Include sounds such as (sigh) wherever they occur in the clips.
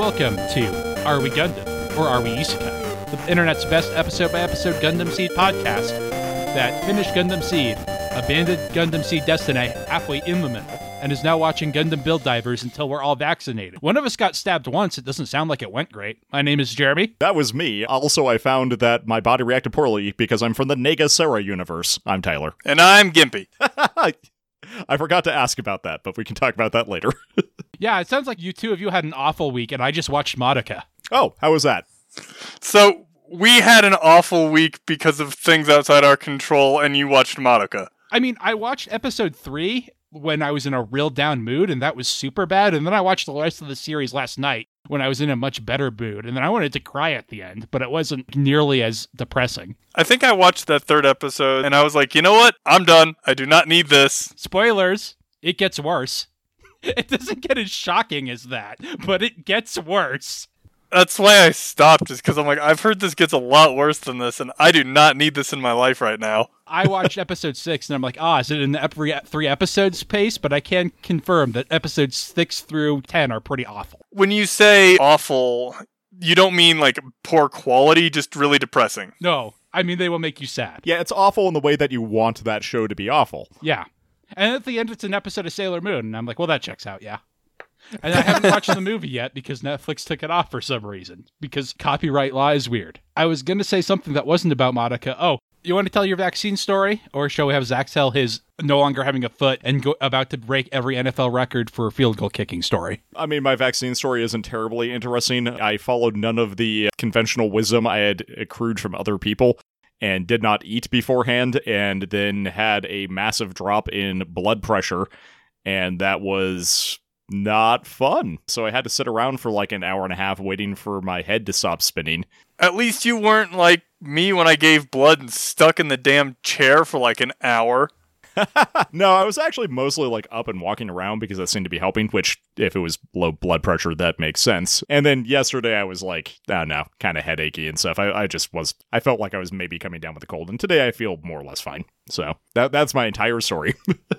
and welcome to Are We Gundam or Are We Isekai, the internet's best episode by episode Gundam Seed podcast that finished Gundam Seed, abandoned Gundam Seed Destiny halfway in the middle, and is now watching Gundam Build Divers until we're all vaccinated. One of us got stabbed once. It doesn't sound like it went great. My name is Jeremy. That was me. Also, I found that my body reacted poorly because I'm from the Nega Sarah universe. I'm Tyler. And I'm Gimpy. (laughs) I forgot to ask about that, but we can talk about that later. (laughs) Yeah, it sounds like you two of you had an awful week, and I just watched Madoka. oh, how was that? So we had an awful week because of things outside our control, and you watched Madoka. I mean, I watched episode three when I was in a real down mood, and that was super bad. And then I watched the rest of the series last night when I was in a much better mood, and then I wanted to cry at the end, but it wasn't nearly as depressing. I think I watched that third episode, and I was like, you know what? I'm done. I do not need this. Spoilers, it gets worse. (laughs) It doesn't get as shocking as that, but it gets worse. That's why I stopped, is because I'm like, I've heard this gets a lot worse than this, and I do not need this in my life right now. I watched (laughs) episode six and I'm like, ah, is it in the every three episodes pace? But I can confirm that episodes six through 10 are pretty awful. When you say awful, you don't mean like poor quality, just really depressing. No, I mean, they will make you sad. Yeah, it's awful in the way that you want that show to be awful. Yeah. And at the end, it's an episode of Sailor Moon. And I'm like, well, that checks out, yeah. And I haven't watched the movie yet because Netflix took it off for some reason. Because copyright law is weird. I was going to say something that wasn't about Madoka. Oh, you want to tell your vaccine story? Or shall we have Zach tell his no longer having a foot and go, about to break every NFL record for field goal kicking story? I mean, my vaccine story isn't terribly interesting. I followed none of the uh, conventional wisdom I had accrued from other people and did not eat beforehand, and then had a massive drop in blood pressure, and that was not fun. So I had to sit around for like an hour and a half waiting for my head to stop spinning. At least you weren't like me when I gave blood and stuck in the damn chair for like an hour. (laughs) no, I was actually mostly like up and walking around because that seemed to be helping, which if it was low blood pressure, that makes sense. And then yesterday I was like, I don't know, kind of headachy and stuff. I, I just was, I felt like I was maybe coming down with a cold. And today I feel more or less fine. So that that's my entire story.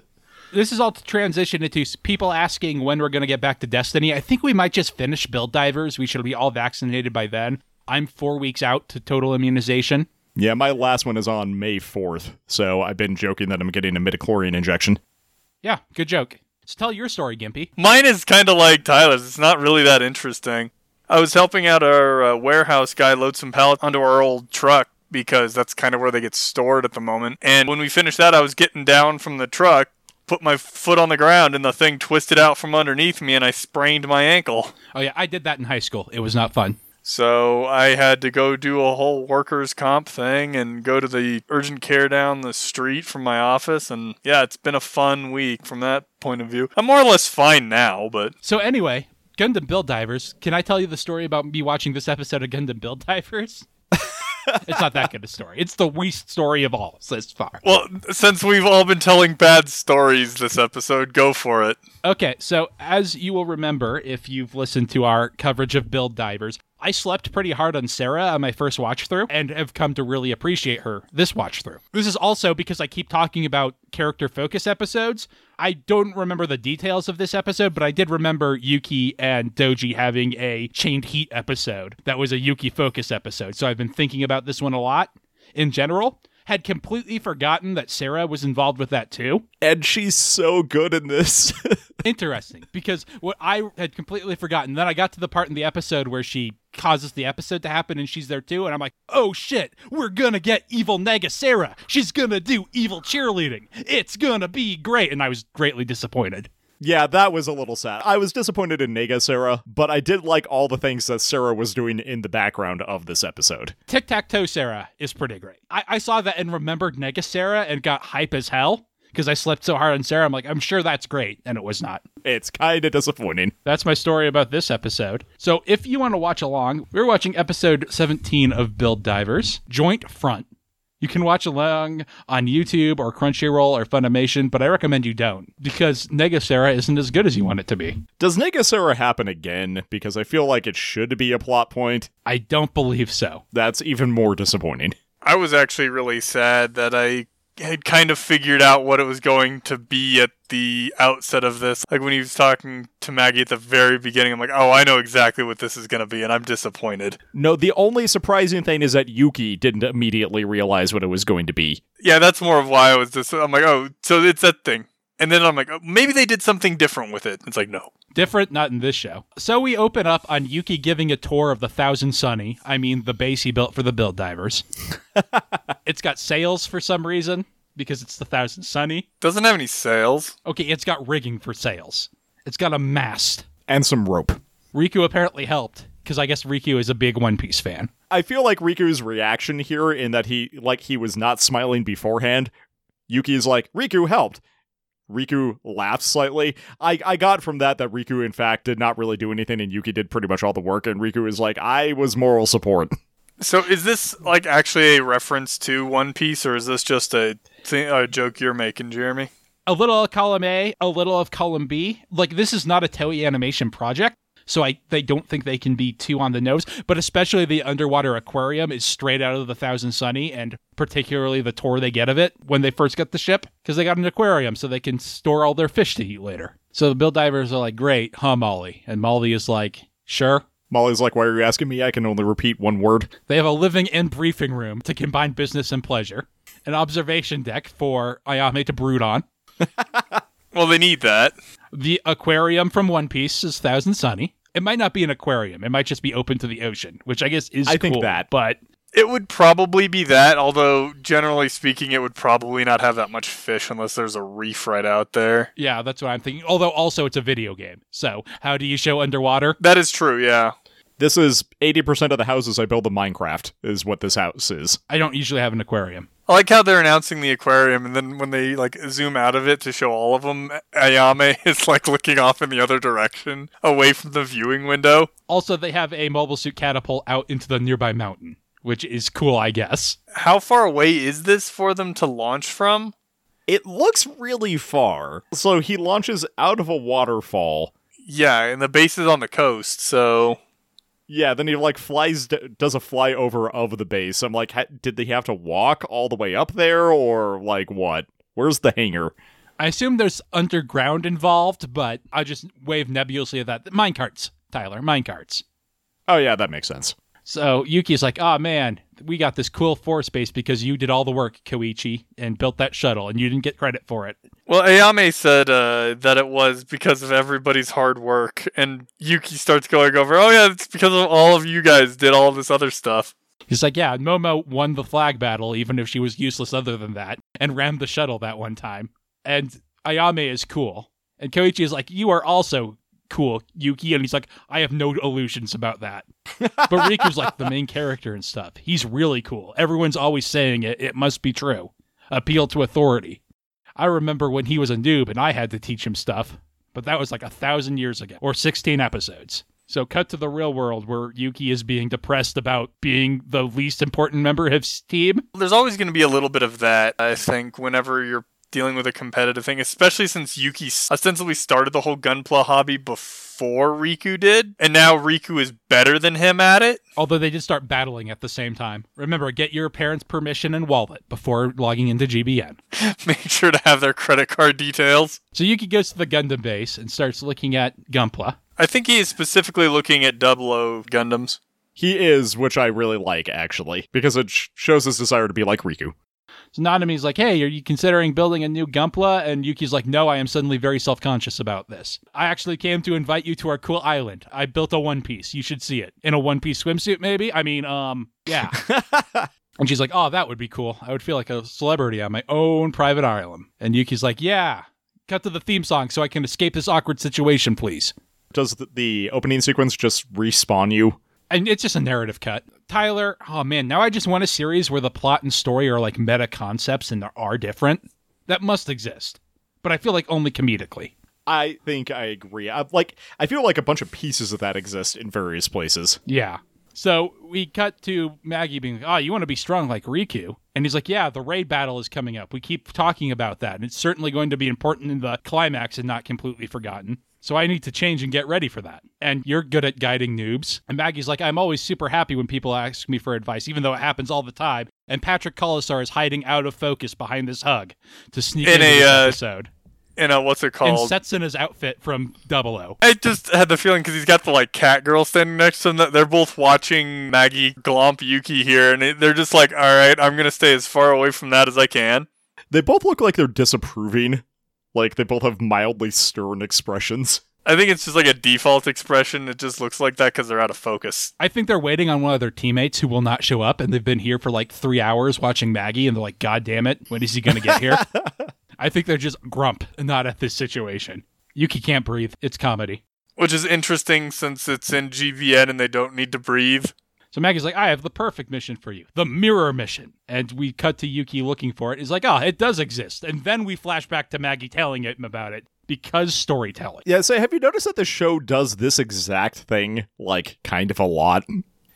(laughs) this is all to transition into people asking when we're going to get back to Destiny. I think we might just finish Build Divers. We should be all vaccinated by then. I'm four weeks out to total immunization. Yeah, my last one is on May 4th. So I've been joking that I'm getting a midichlorian injection. Yeah, good joke. So tell your story, Gimpy. Mine is kind of like Tyler's. It's not really that interesting. I was helping out our uh, warehouse guy load some pallets onto our old truck because that's kind of where they get stored at the moment. And when we finished that, I was getting down from the truck, put my foot on the ground, and the thing twisted out from underneath me, and I sprained my ankle. Oh, yeah, I did that in high school. It was not fun. So I had to go do a whole workers' comp thing and go to the urgent care down the street from my office. And yeah, it's been a fun week from that point of view. I'm more or less fine now, but So, anyway, Gundam Build Divers. Can I tell you the story about me watching this episode of Gundam Build Divers? (laughs) it's not that good a story. It's the worst story of all thus far. well, since we've all been telling bad stories this episode, go for it. Okay, so as you will remember if you've listened to our coverage of Build Divers, I slept pretty hard on Sarah on my first watch through and have come to really appreciate her this watch through. This is also because I keep talking about character focus episodes. I don't remember the details of this episode, but I did remember Yuki and Doji having a Chained Heat episode that was a Yuki focus episode. So I've been thinking about this one a lot in general. Had completely forgotten that Sarah was involved with that too. And she's so good in this. (laughs) interesting because what I had completely forgotten. Then I got to the part in the episode where she causes the episode to happen and she's there too, and I'm like, oh shit, we're gonna get evil Nega Sarah. She's gonna do evil cheerleading. It's gonna be great. And I was greatly disappointed. Yeah, that was a little sad. I was disappointed in Nega Sarah, but I did like all the things that Sarah was doing in the background of this episode. Tic Tac Toe Sarah is pretty great. I-, I saw that and remembered Nega Sarah and got hype as hell because I slept so hard on Sarah. I'm like, I'm sure that's great. And it was not. It's kind of disappointing. That's my story about this episode. So if you want to watch along, we're watching episode 17 of Build Divers, Joint Front. You can watch along on YouTube or Crunchyroll or Funimation, but I recommend you don't because Nega Sarah isn't as good as you want it to be. Does Nega Sarah happen again? Because I feel like it should be a plot point. I don't believe so. That's even more disappointing. I was actually really sad that I had kind of figured out what it was going to be at the outset of this. Like when he was talking to Maggie at the very beginning, I'm like, oh, I know exactly what this is going to be, and I'm disappointed. No, the only surprising thing is that Yuki didn't immediately realize what it was going to be. Yeah, that's more of why I was just. I'm like, oh, so it's that thing. And then I'm like, oh, maybe they did something different with it. It's like, no. Different, not in this show. So we open up on Yuki giving a tour of the Thousand Sunny. I mean, the base he built for the build divers. (laughs) it's got sails for some reason because it's the Thousand Sunny. Doesn't have any sails. Okay, it's got rigging for sails. It's got a mast. And some rope. Riku apparently helped because I guess Riku is a big One Piece fan. I feel like Riku's reaction here in that he like he was not smiling beforehand. Yuki's like, Riku helped. Riku laughs slightly. I, I got from that that Riku, in fact, did not really do anything and Yuki did pretty much all the work. And Riku is like, I was moral support. (laughs) So is this like actually a reference to One Piece, or is this just a, thing, a joke you're making, Jeremy? A little of column A, a little of column B. Like this is not a Toei animation project, so I they don't think they can be too on the nose. But especially the underwater aquarium is straight out of the Thousand Sunny, and particularly the tour they get of it when they first get the ship, because they got an aquarium so they can store all their fish to eat later. So the Build Divers are like, "Great, huh, Molly?" And Molly is like, "Sure." Molly's like, Why are you asking me? I can only repeat one word. They have a living and briefing room to combine business and pleasure, an observation deck for Ayame to brood on. (laughs) Well, they need that. The aquarium from One Piece is Thousand Sunny. It might not be an aquarium. It might just be open to the ocean, which I guess is I think cool, that. But It would probably be that, although generally speaking, it would probably not have that much fish unless there's a reef right out there. yeah, that's what I'm thinking. Although also it's a video game. So how do you show underwater? That is true, yeah. This is 80% of the houses I build in Minecraft, is what this house is. I don't usually have an aquarium. I like how they're announcing the aquarium, and then when they like zoom out of it to show all of them, Ayame (laughs) is like looking off in the other direction, away from the viewing window. Also, they have a mobile suit catapult out into the nearby mountain, which is cool, I guess. How far away is this for them to launch from? It looks really far. So he launches out of a waterfall. Yeah, and the base is on the coast, so Yeah, then he like flies, does a flyover of the base. I'm like, ha- did they have to walk all the way up there, or like what? Where's the hangar? I assume there's underground involved, but I just wave nebulously at that. Minecarts, Tyler, minecarts. Oh yeah, that makes sense. So Yuki's like, oh man, we got this cool force base because you did all the work, Koichi, and built that shuttle, and you didn't get credit for it. Well, Ayame said uh, that it was because of everybody's hard work, and Yuki starts going over, oh yeah, it's because of all of you guys did all this other stuff. He's like, yeah, Momo won the flag battle, even if she was useless other than that, and rammed the shuttle that one time. And Ayame is cool. And Koichi is like, you are also cool, Yuki. And he's like, I have no illusions about that. but Riku's like the main character and stuff. He's really cool. Everyone's always saying it. It must be true. Appeal to authority. I remember when he was a noob and I had to teach him stuff, but that was like a thousand years ago, or 16 episodes. So cut to the real world where Yuki is being depressed about being the least important member of his team. There's always going to be a little bit of that, I think, whenever you're dealing with a competitive thing, especially since Yuki ostensibly started the whole Gunpla hobby before Riku did, and now Riku is better than him at it. Although they did start battling at the same time. Remember, get your parents' permission and wallet before logging into GBN. (laughs) Make sure to have their credit card details. So Yuki goes to the Gundam base and starts looking at Gunpla. I think he is specifically looking at Double O Gundams. He is, which I really like actually, because it sh- shows his desire to be like Riku. So Nanami's like, hey, are you considering building a new Gunpla? And Yuki's like, no, I am suddenly very self conscious about this. I actually came to invite you to our cool island. I built a One Piece. You should see it. In a One Piece swimsuit, maybe? I mean, um, yeah. (laughs) and she's like, oh, that would be cool. I would feel like a celebrity on my own private island. And Yuki's like, yeah. Cut to the theme song so I can escape this awkward situation, please. Does the opening sequence just respawn you? And it's just a narrative cut. Tyler, oh man, now I just want a series where the plot and story are like meta concepts and they are different. That must exist, but I feel like only comedically. I think I agree. I, like, I feel like a bunch of pieces of that exist in various places. Yeah. So we cut to Maggie being like, "Oh, you want to be strong like Riku?" And he's like, "Yeah, the raid battle is coming up. We keep talking about that, and it's certainly going to be important in the climax and not completely forgotten." So I need to change and get ready for that. And you're good at guiding noobs. And Maggie's like, I'm always super happy when people ask me for advice, even though it happens all the time. And Patrick Colasour is hiding out of focus behind this hug to sneak In into a, this uh, episode. In a what's it And called? sets in his outfit from Double O. I just had the feeling because he's got the like cat girl standing next to him that they're both watching Maggie glomp Yuki here, and they're just like, "All right, I'm gonna stay as far away from that as I can." They both look like they're disapproving. Like they both have mildly stern expressions. I think it's just like a default expression. It just looks like that because they're out of focus. I think they're waiting on one of their teammates who will not show up, and they've been here for like three hours watching Maggie, and they're like, God damn it, when is he going to get here? (laughs) I think they're just grump, not at this situation. Yuki can't breathe. It's comedy. Which is interesting since it's in GBN and they don't need to breathe. So Maggie's like, I have the perfect mission for you, the mirror mission. And we cut to Yuki looking for it. He's like, oh, it does exist. And then we flash back to Maggie telling him about it because storytelling. Yeah, so have you noticed that the show does this exact thing, like, kind of a lot?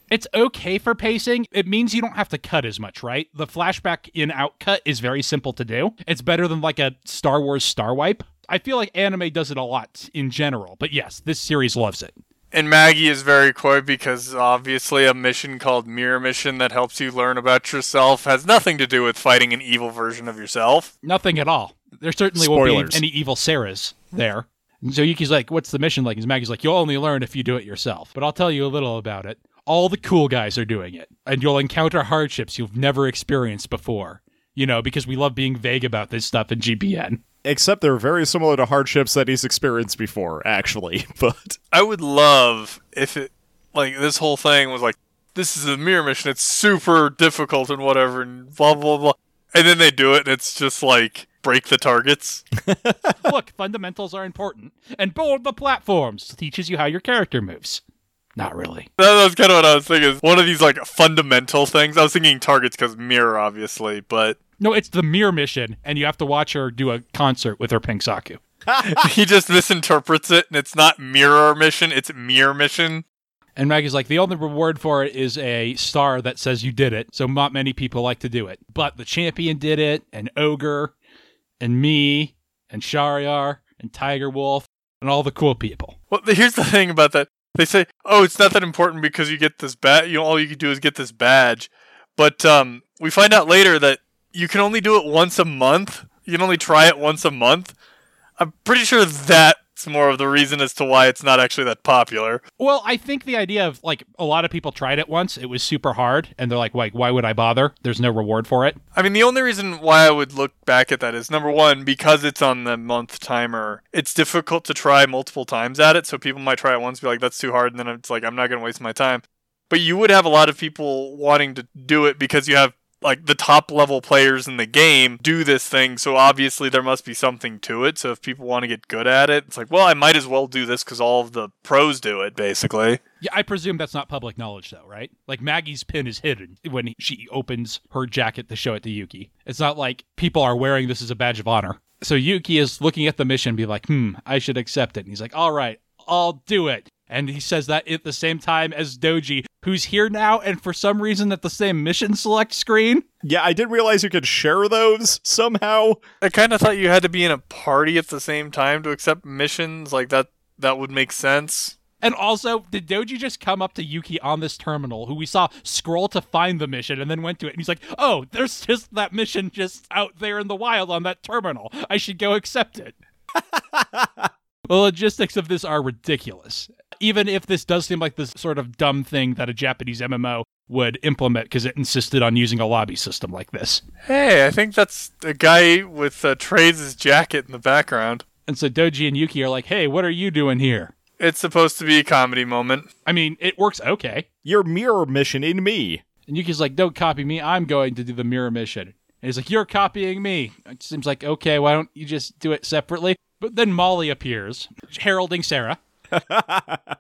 It's okay for pacing. It means you don't have to cut as much, right? The flashback in out cut is very simple to do. It's better than like a Star Wars star wipe. I feel like anime does it a lot in general, but yes, this series loves it. And Maggie is very coy because obviously a mission called Mirror Mission that helps you learn about yourself has nothing to do with fighting an evil version of yourself. Nothing at all. There certainly won't be any evil Sarahs there. And so Yuki's like, What's the mission like? And Maggie's like, You'll only learn if you do it yourself. But I'll tell you a little about it. All the cool guys are doing it, and you'll encounter hardships you've never experienced before. You know, because we love being vague about this stuff in GBN. Except they're very similar to hardships that he's experienced before, actually. (laughs) But I would love if it, like, this whole thing was like, this is a mirror mission, it's super difficult and whatever, and blah, blah, blah. And then they do it, and it's just like, break the targets. (laughs) Look, fundamentals are important, and board the platforms teaches you how your character moves. Not really. That was kind of what I was thinking. One of these, like, fundamental things. I was thinking targets because mirror, obviously, but No, it's the mirror mission, and you have to watch her do a concert with her pink Zaku. (laughs) he just misinterprets it, and it's not mirror mission, it's mirror mission. And Maggie's like, the only reward for it is a star that says you did it. So not many people like to do it. But the champion did it, and Ogre, and me, and Shahriar, and Tiger Wolf, and all the cool people. Well, here's the thing about that. They say, "Oh, it's not that important because you get this badge. You know, all you can do is get this badge." But um, we find out later that you can only do it once a month. You can only try it once a month. I'm pretty sure that's more of the reason as to why it's not actually that popular. Well, I think the idea of like a lot of people tried it once, it was super hard, and they're like, like, why would I bother? There's no reward for it. I mean, the only reason why I would look back at that is number one, because it's on the month timer, it's difficult to try multiple times at it. So people might try it once, be like, that's too hard. And then it's like, I'm not going to waste my time. But you would have a lot of people wanting to do it because you have like the top level players in the game do this thing. So obviously there must be something to it. So if people want to get good at it, it's like, well, I might as well do this because all of the pros do it, basically. Yeah, I presume that's not public knowledge, though, right? Like Maggie's pin is hidden when she opens her jacket to show it to Yuki. It's not like people are wearing this as a badge of honor. So Yuki is looking at the mission, be like, "Hmm, I should accept it." And he's like, "All right, I'll do it." And he says that at the same time as Doji, who's here now, and for some reason at the same mission select screen. yeah, I didn't realize you could share those somehow. I kind of thought you had to be in a party at the same time to accept missions. Like that, that would make sense. And also, did Doji just come up to Yuki on this terminal, who we saw scroll to find the mission and then went to it? And he's like, oh, there's just that mission just out there in the wild on that terminal. I should go accept it. (laughs) the logistics of this are ridiculous. Even if this does seem like this sort of dumb thing that a Japanese MMO would implement because it insisted on using a lobby system like this. Hey, I think that's the guy with uh, Trades' jacket in the background. And so Doji and Yuki are like, hey, what are you doing here? It's supposed to be a comedy moment. I mean, it works okay. Your mirror mission in me. And Yuki's like, don't copy me. I'm going to do the mirror mission. And he's like, you're copying me. It seems like, okay, why don't you just do it separately? But then Molly appears, heralding Sarah.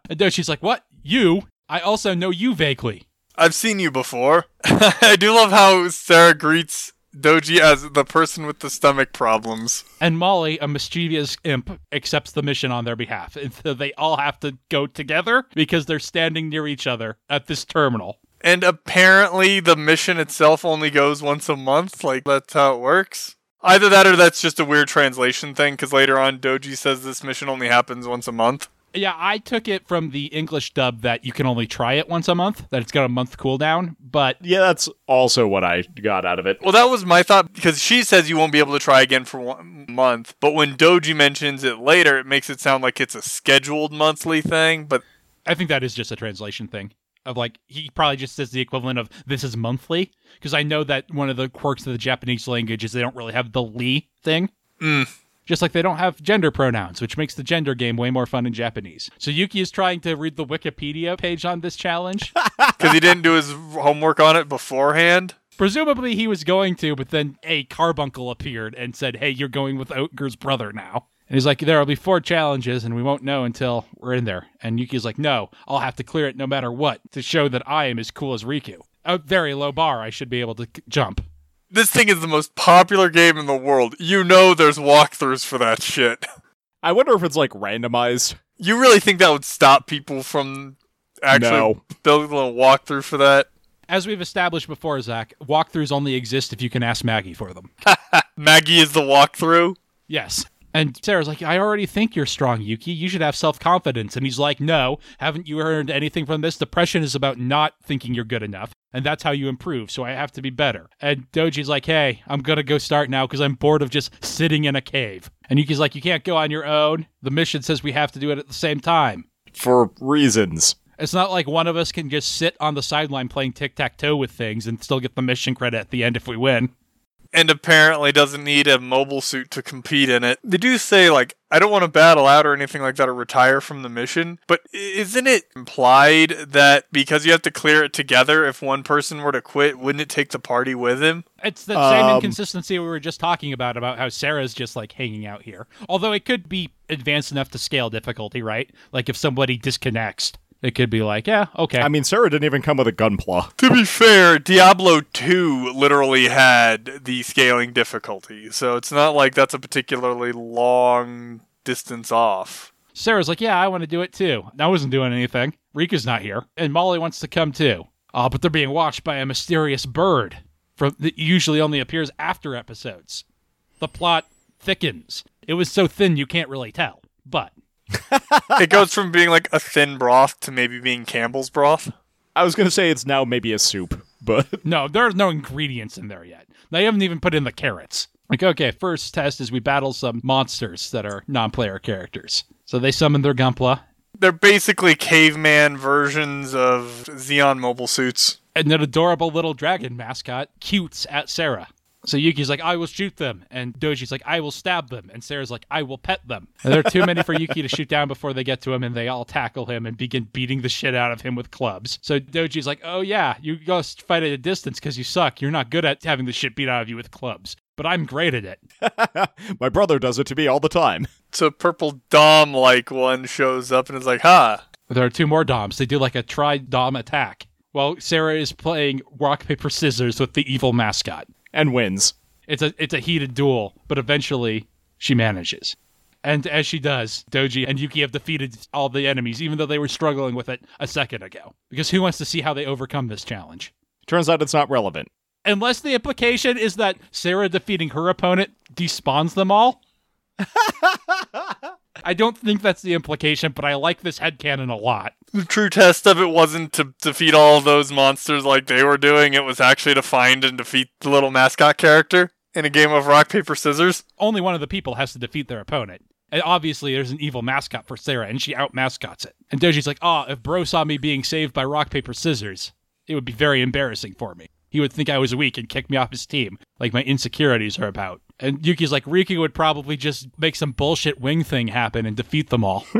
And Doji's like, what? You? I also know you vaguely. I've seen you before. (laughs) I do love how Sarah greets Doji as the person with the stomach problems. And Molly, a mischievous imp, accepts the mission on their behalf. And so they all have to go together because they're standing near each other at this terminal. And apparently the mission itself only goes once a month. Like, that's how it works. Either that or that's just a weird translation thing, because later on Doji says this mission only happens once a month. Yeah, I took it from the English dub that you can only try it once a month, that it's got a month cooldown, but Yeah, that's also what I got out of it. Well, that was my thought because she says you won't be able to try again for one month. But when Doji mentions it later, it makes it sound like it's a scheduled monthly thing. But I think that is just a translation thing. Of like, he probably just says the equivalent of this is monthly. Because I know that one of the quirks of the Japanese language is they don't really have the li thing. Mm. Just like they don't have gender pronouns, which makes the gender game way more fun in Japanese. So Yuki is trying to read the Wikipedia page on this challenge. (laughs) because he didn't do his homework on it beforehand. Presumably he was going to, but then a carbuncle appeared and said, Hey, you're going with Ogre's brother now. And he's like, There'll be four challenges, and we won't know until we're in there. And Yuki's like, No, I'll have to clear it no matter what to show that I am as cool as Riku. A very low bar, I should be able to c- jump. This thing is the most popular game in the world. You know there's walkthroughs for that shit. I wonder if it's like randomized. You really think that would stop people from actually No. building a walkthrough for that? As we've established before, Zach, walkthroughs only exist if you can ask Maggie for them. (laughs) Maggie is the walkthrough. Yes. And Sarah's like, I already think you're strong, Yuki. You should have self confidence. And he's like, No, haven't you heard anything from this? Depression is about not thinking you're good enough. And that's how you improve. So I have to be better. And Doji's like, Hey, I'm going to go start now because I'm bored of just sitting in a cave. And Yuki's like, You can't go on your own. The mission says we have to do it at the same time. For reasons. It's not like one of us can just sit on the sideline playing tic tac toe with things and still get the mission credit at the end if we win. And apparently doesn't need a mobile suit to compete in it. They do say like I don't want to battle out or anything like that or retire from the mission, but isn't it implied that because you have to clear it together if one person were to quit, wouldn't it take the party with him? It's the same Um, inconsistency we were just talking about about how Sarah's just like hanging out here. Although it could be advanced enough to scale difficulty, right? Like if somebody disconnects, it could be like, yeah, okay. I mean, Sarah didn't even come with a gunpla. (laughs) To be fair, Diablo 2 literally had the scaling difficulty, so it's not like that's a particularly long distance off. Sarah's like, yeah, I want to do it too. I wasn't doing anything. Riku's not here, and Molly wants to come too. Oh, but they're being watched by a mysterious bird from that usually only appears after episodes. The plot thickens. It was so thin you can't really tell, but (laughs) it goes from being like a thin broth to maybe being Campbell's broth. I was going to say it's now maybe a soup, but (laughs) No, there's no ingredients in there yet. They haven't even put in the carrots. Like, okay, first test is we battle some monsters that are non player characters. So they summon their Gunpla, They're basically caveman versions of Zeon mobile suits. and an adorable little dragon mascot cutes at Sarah. So Yuki's like, I will shoot them. And Doji's like, I will stab them. And Sarah's like, I will pet them. And there are too many for Yuki to shoot down before they get to him, and they all tackle him and begin beating the shit out of him with clubs. So Doji's like, Oh, yeah, you go fight at a distance because you suck. You're not good at having the shit beat out of you with clubs. But I'm great at it. (laughs) my brother does it to me all the time. So purple Dom like one shows up and is like, "Ha, There are two more Doms. They do like a tri Dom attack. While Sarah is playing rock, paper, scissors with the evil mascot. And wins. It's a it's a heated duel, but eventually she manages. And as she does, Doji and Yuki have defeated all the enemies, even though they were struggling with it a second ago. Because who wants to see how they overcome this challenge? Turns out it's not relevant. Unless the implication is that Sarah defeating her opponent despawns them all. (laughs) I don't think that's the implication, but I like this headcanon a lot. The true test of it wasn't to defeat all those monsters like they were doing. It was actually to find and defeat the little mascot character in a game of rock, paper, scissors. Only one of the people has to defeat their opponent. And obviously, there's an evil mascot for Sarah, and she out mascots it. And Doji's like, oh, if Bro saw me being saved by rock, paper, scissors, it would be very embarrassing for me. He would think I was weak and kick me off his team, like my insecurities are about. And Yuki's like, Riku would probably just make some bullshit wing thing happen and defeat them all. (laughs)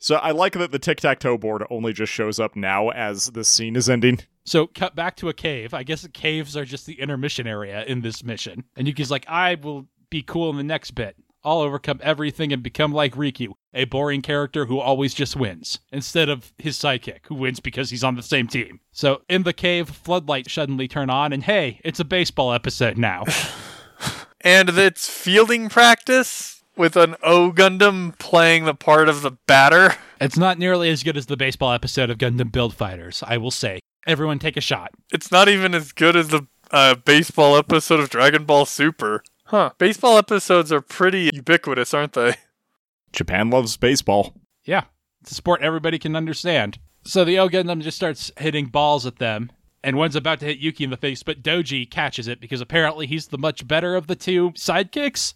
So I like that the tic tac toe board only just shows up now as the scene is ending. So cut back to a cave. I guess caves are just the intermission area in this mission. And Yuki's like, I will be cool in the next bit. I'll overcome everything and become like Riku, a boring character who always just wins, instead of his sidekick, who wins because he's on the same team. So in the cave, floodlights suddenly turn on, and hey, it's a baseball episode now. (laughs) And it's fielding practice with an O Gundam playing the part of the batter. it's not nearly as good as the baseball episode of Gundam Build Fighters, I will say. Everyone take a shot. It's not even as good as the a baseball episode of Dragon Ball Super. Huh. Baseball episodes are pretty ubiquitous, aren't they? Japan loves baseball. Yeah, it's a sport everybody can understand. So the O Gundam just starts hitting balls at them, and one's about to hit Yuki in the face, but Doji catches it because apparently he's the much better of the two sidekicks.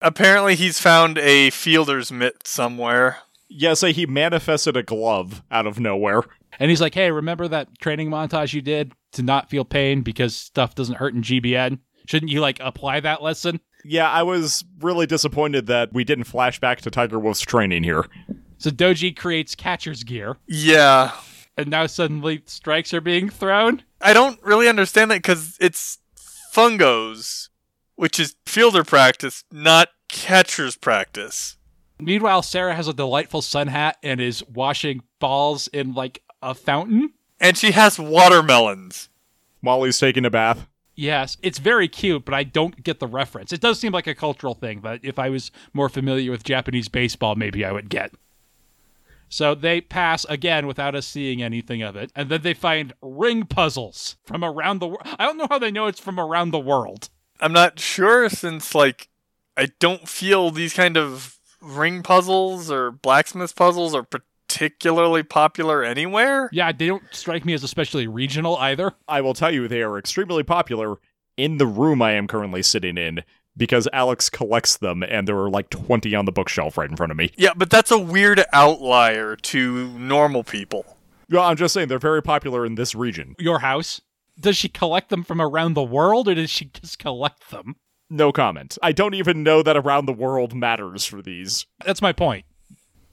Apparently, he's found a fielder's mitt somewhere. Yeah, say he manifested a glove out of nowhere. And he's like, hey, remember that training montage you did to not feel pain because stuff doesn't hurt in GBN? Shouldn't you, like, apply that lesson? Yeah, I was really disappointed that we didn't flash back to Tiger Wolf's training here. So Doji creates catcher's gear, Yeah. and now suddenly strikes are being thrown. I don't really understand that because it's fungos, which is fielder practice, not catcher's practice. Meanwhile, Sarah has a delightful sun hat and is washing balls in, like, a fountain. And she has watermelons. Molly's taking a bath. Yes, it's very cute, but I don't get the reference. It does seem like a cultural thing, but if I was more familiar with Japanese baseball, maybe I would get. So they pass again without us seeing anything of it, and then they find ring puzzles from around the world. I don't know how they know it's from around the world. I'm not sure since, like, I don't feel these kind of ring puzzles or blacksmith puzzles are particularly popular anywhere. Yeah, they don't strike me as especially regional either. I will tell you, they are extremely popular in the room I am currently sitting in because Alex collects them, and there are like 20 on the bookshelf right in front of me. Yeah, but that's a weird outlier to normal people. Yeah, I'm just saying they're very popular in this region. Your house. Does she collect them from around the world, or does she just collect them? No comment. I don't even know that around the world matters for these. That's my point.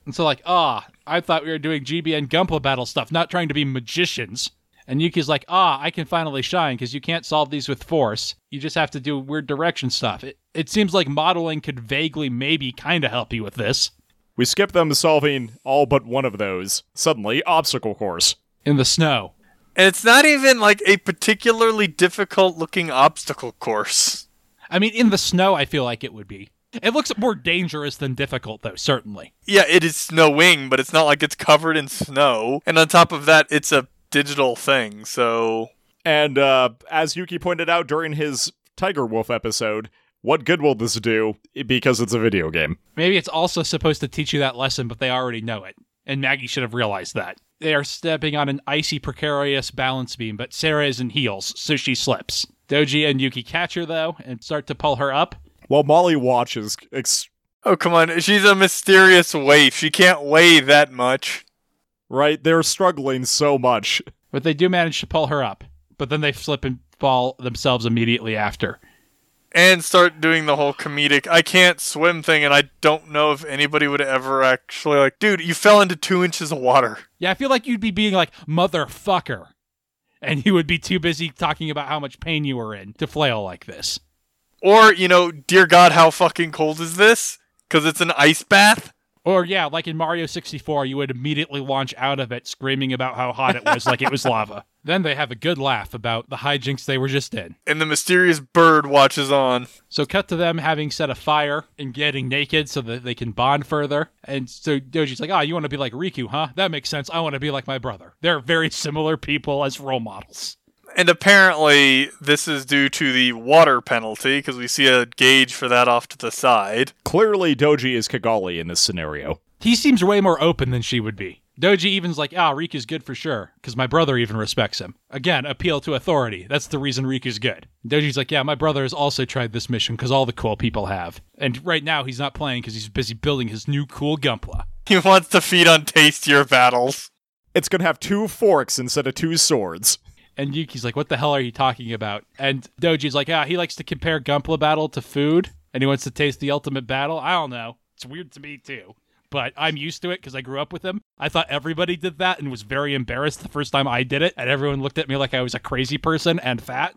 And so, like, ah, I thought we were doing GBN Gunpla battle stuff, not trying to be magicians. And Yuki's like, ah, I can finally shine because you can't solve these with force. You just have to do weird direction stuff. It, it seems like modeling could vaguely, maybe, kind of help you with this. We skip them solving all but one of those. Suddenly, obstacle course. In the snow. And it's not even like a particularly difficult looking obstacle course. I mean, in the snow, I feel like it would be. It looks more dangerous than difficult, though, certainly. Yeah, it is snowing, but it's not like it's covered in snow. And on top of that, it's a digital thing, so. And uh, as Yuki pointed out during his Tiger Wolf episode, what good will this do? Because it's a video game. Maybe it's also supposed to teach you that lesson, but they already know it. And Maggie should have realized that. They are stepping on an icy, precarious balance beam, but Sarah is in heels, so she slips. Doji and Yuki catch her, though, and start to pull her up. While Molly watches, ex- Oh, come on. She's a mysterious waif. She can't weigh that much. right? They're struggling so much. But they do manage to pull her up. But then they slip and fall themselves immediately after. And start doing the whole comedic, I can't swim thing, and I don't know if anybody would ever actually, like, dude, you fell into two inches of water. Yeah, I feel like you'd be being like, motherfucker. And you would be too busy talking about how much pain you were in to flail like this. Or, you know, dear God, how fucking cold is this? Because it's an ice bath? Or, yeah, like in Mario 64, you would immediately launch out of it screaming about how hot it was like it was lava. (laughs) Then they have a good laugh about the hijinks they were just in. And the mysterious bird watches on. So, cut to them having set a fire and getting naked so that they can bond further. And so Doji's like, oh, you want to be like Riku, huh? That makes sense. I want to be like my brother. They're very similar people as role models. And apparently, this is due to the water penalty, because we see a gauge for that off to the side. Clearly, Doji is Cagalli in this scenario. He seems way more open than she would be. Doji even's like, ah, Riku's good for sure, because my brother even respects him. Again, appeal to authority. That's the reason Riku's good. Doji's like, yeah, my brother has also tried this mission because all the cool people have. And right now, he's not playing because he's busy building his new cool Gunpla. He wants to feed on tastier battles. It's gonna have two forks instead of two swords. And Yuki's like, what the hell are you talking about? And Doji's like, ah, he likes to compare Gunpla battle to food, and he wants to taste the ultimate battle. I don't know. It's weird to me, too. But I'm used to it because I grew up with him. I thought everybody did that and was very embarrassed the first time I did it. And everyone looked at me like I was a crazy person and fat.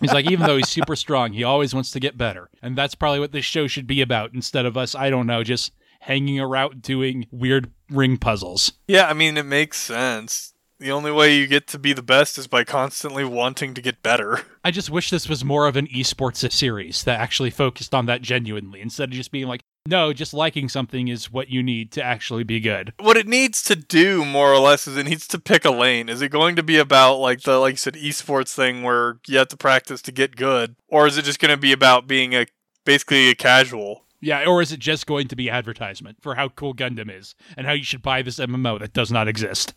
He's like, even though he's super strong, he always wants to get better. And that's probably what this show should be about instead of us, I don't know, just hanging around doing weird ring puzzles. Yeah, I mean, it makes sense. The only way you get to be the best is by constantly wanting to get better. I just wish this was more of an esports series that actually focused on that genuinely instead of just being like, No, just liking something is what you need to actually be good. What it needs to do, more or less, is it needs to pick a lane. Is it going to be about like the like you said esports thing where you have to practice to get good, or is it just going to be about being a basically a casual? Yeah, or is it just going to be advertisement for how cool Gundam is and how you should buy this MMO that does not exist?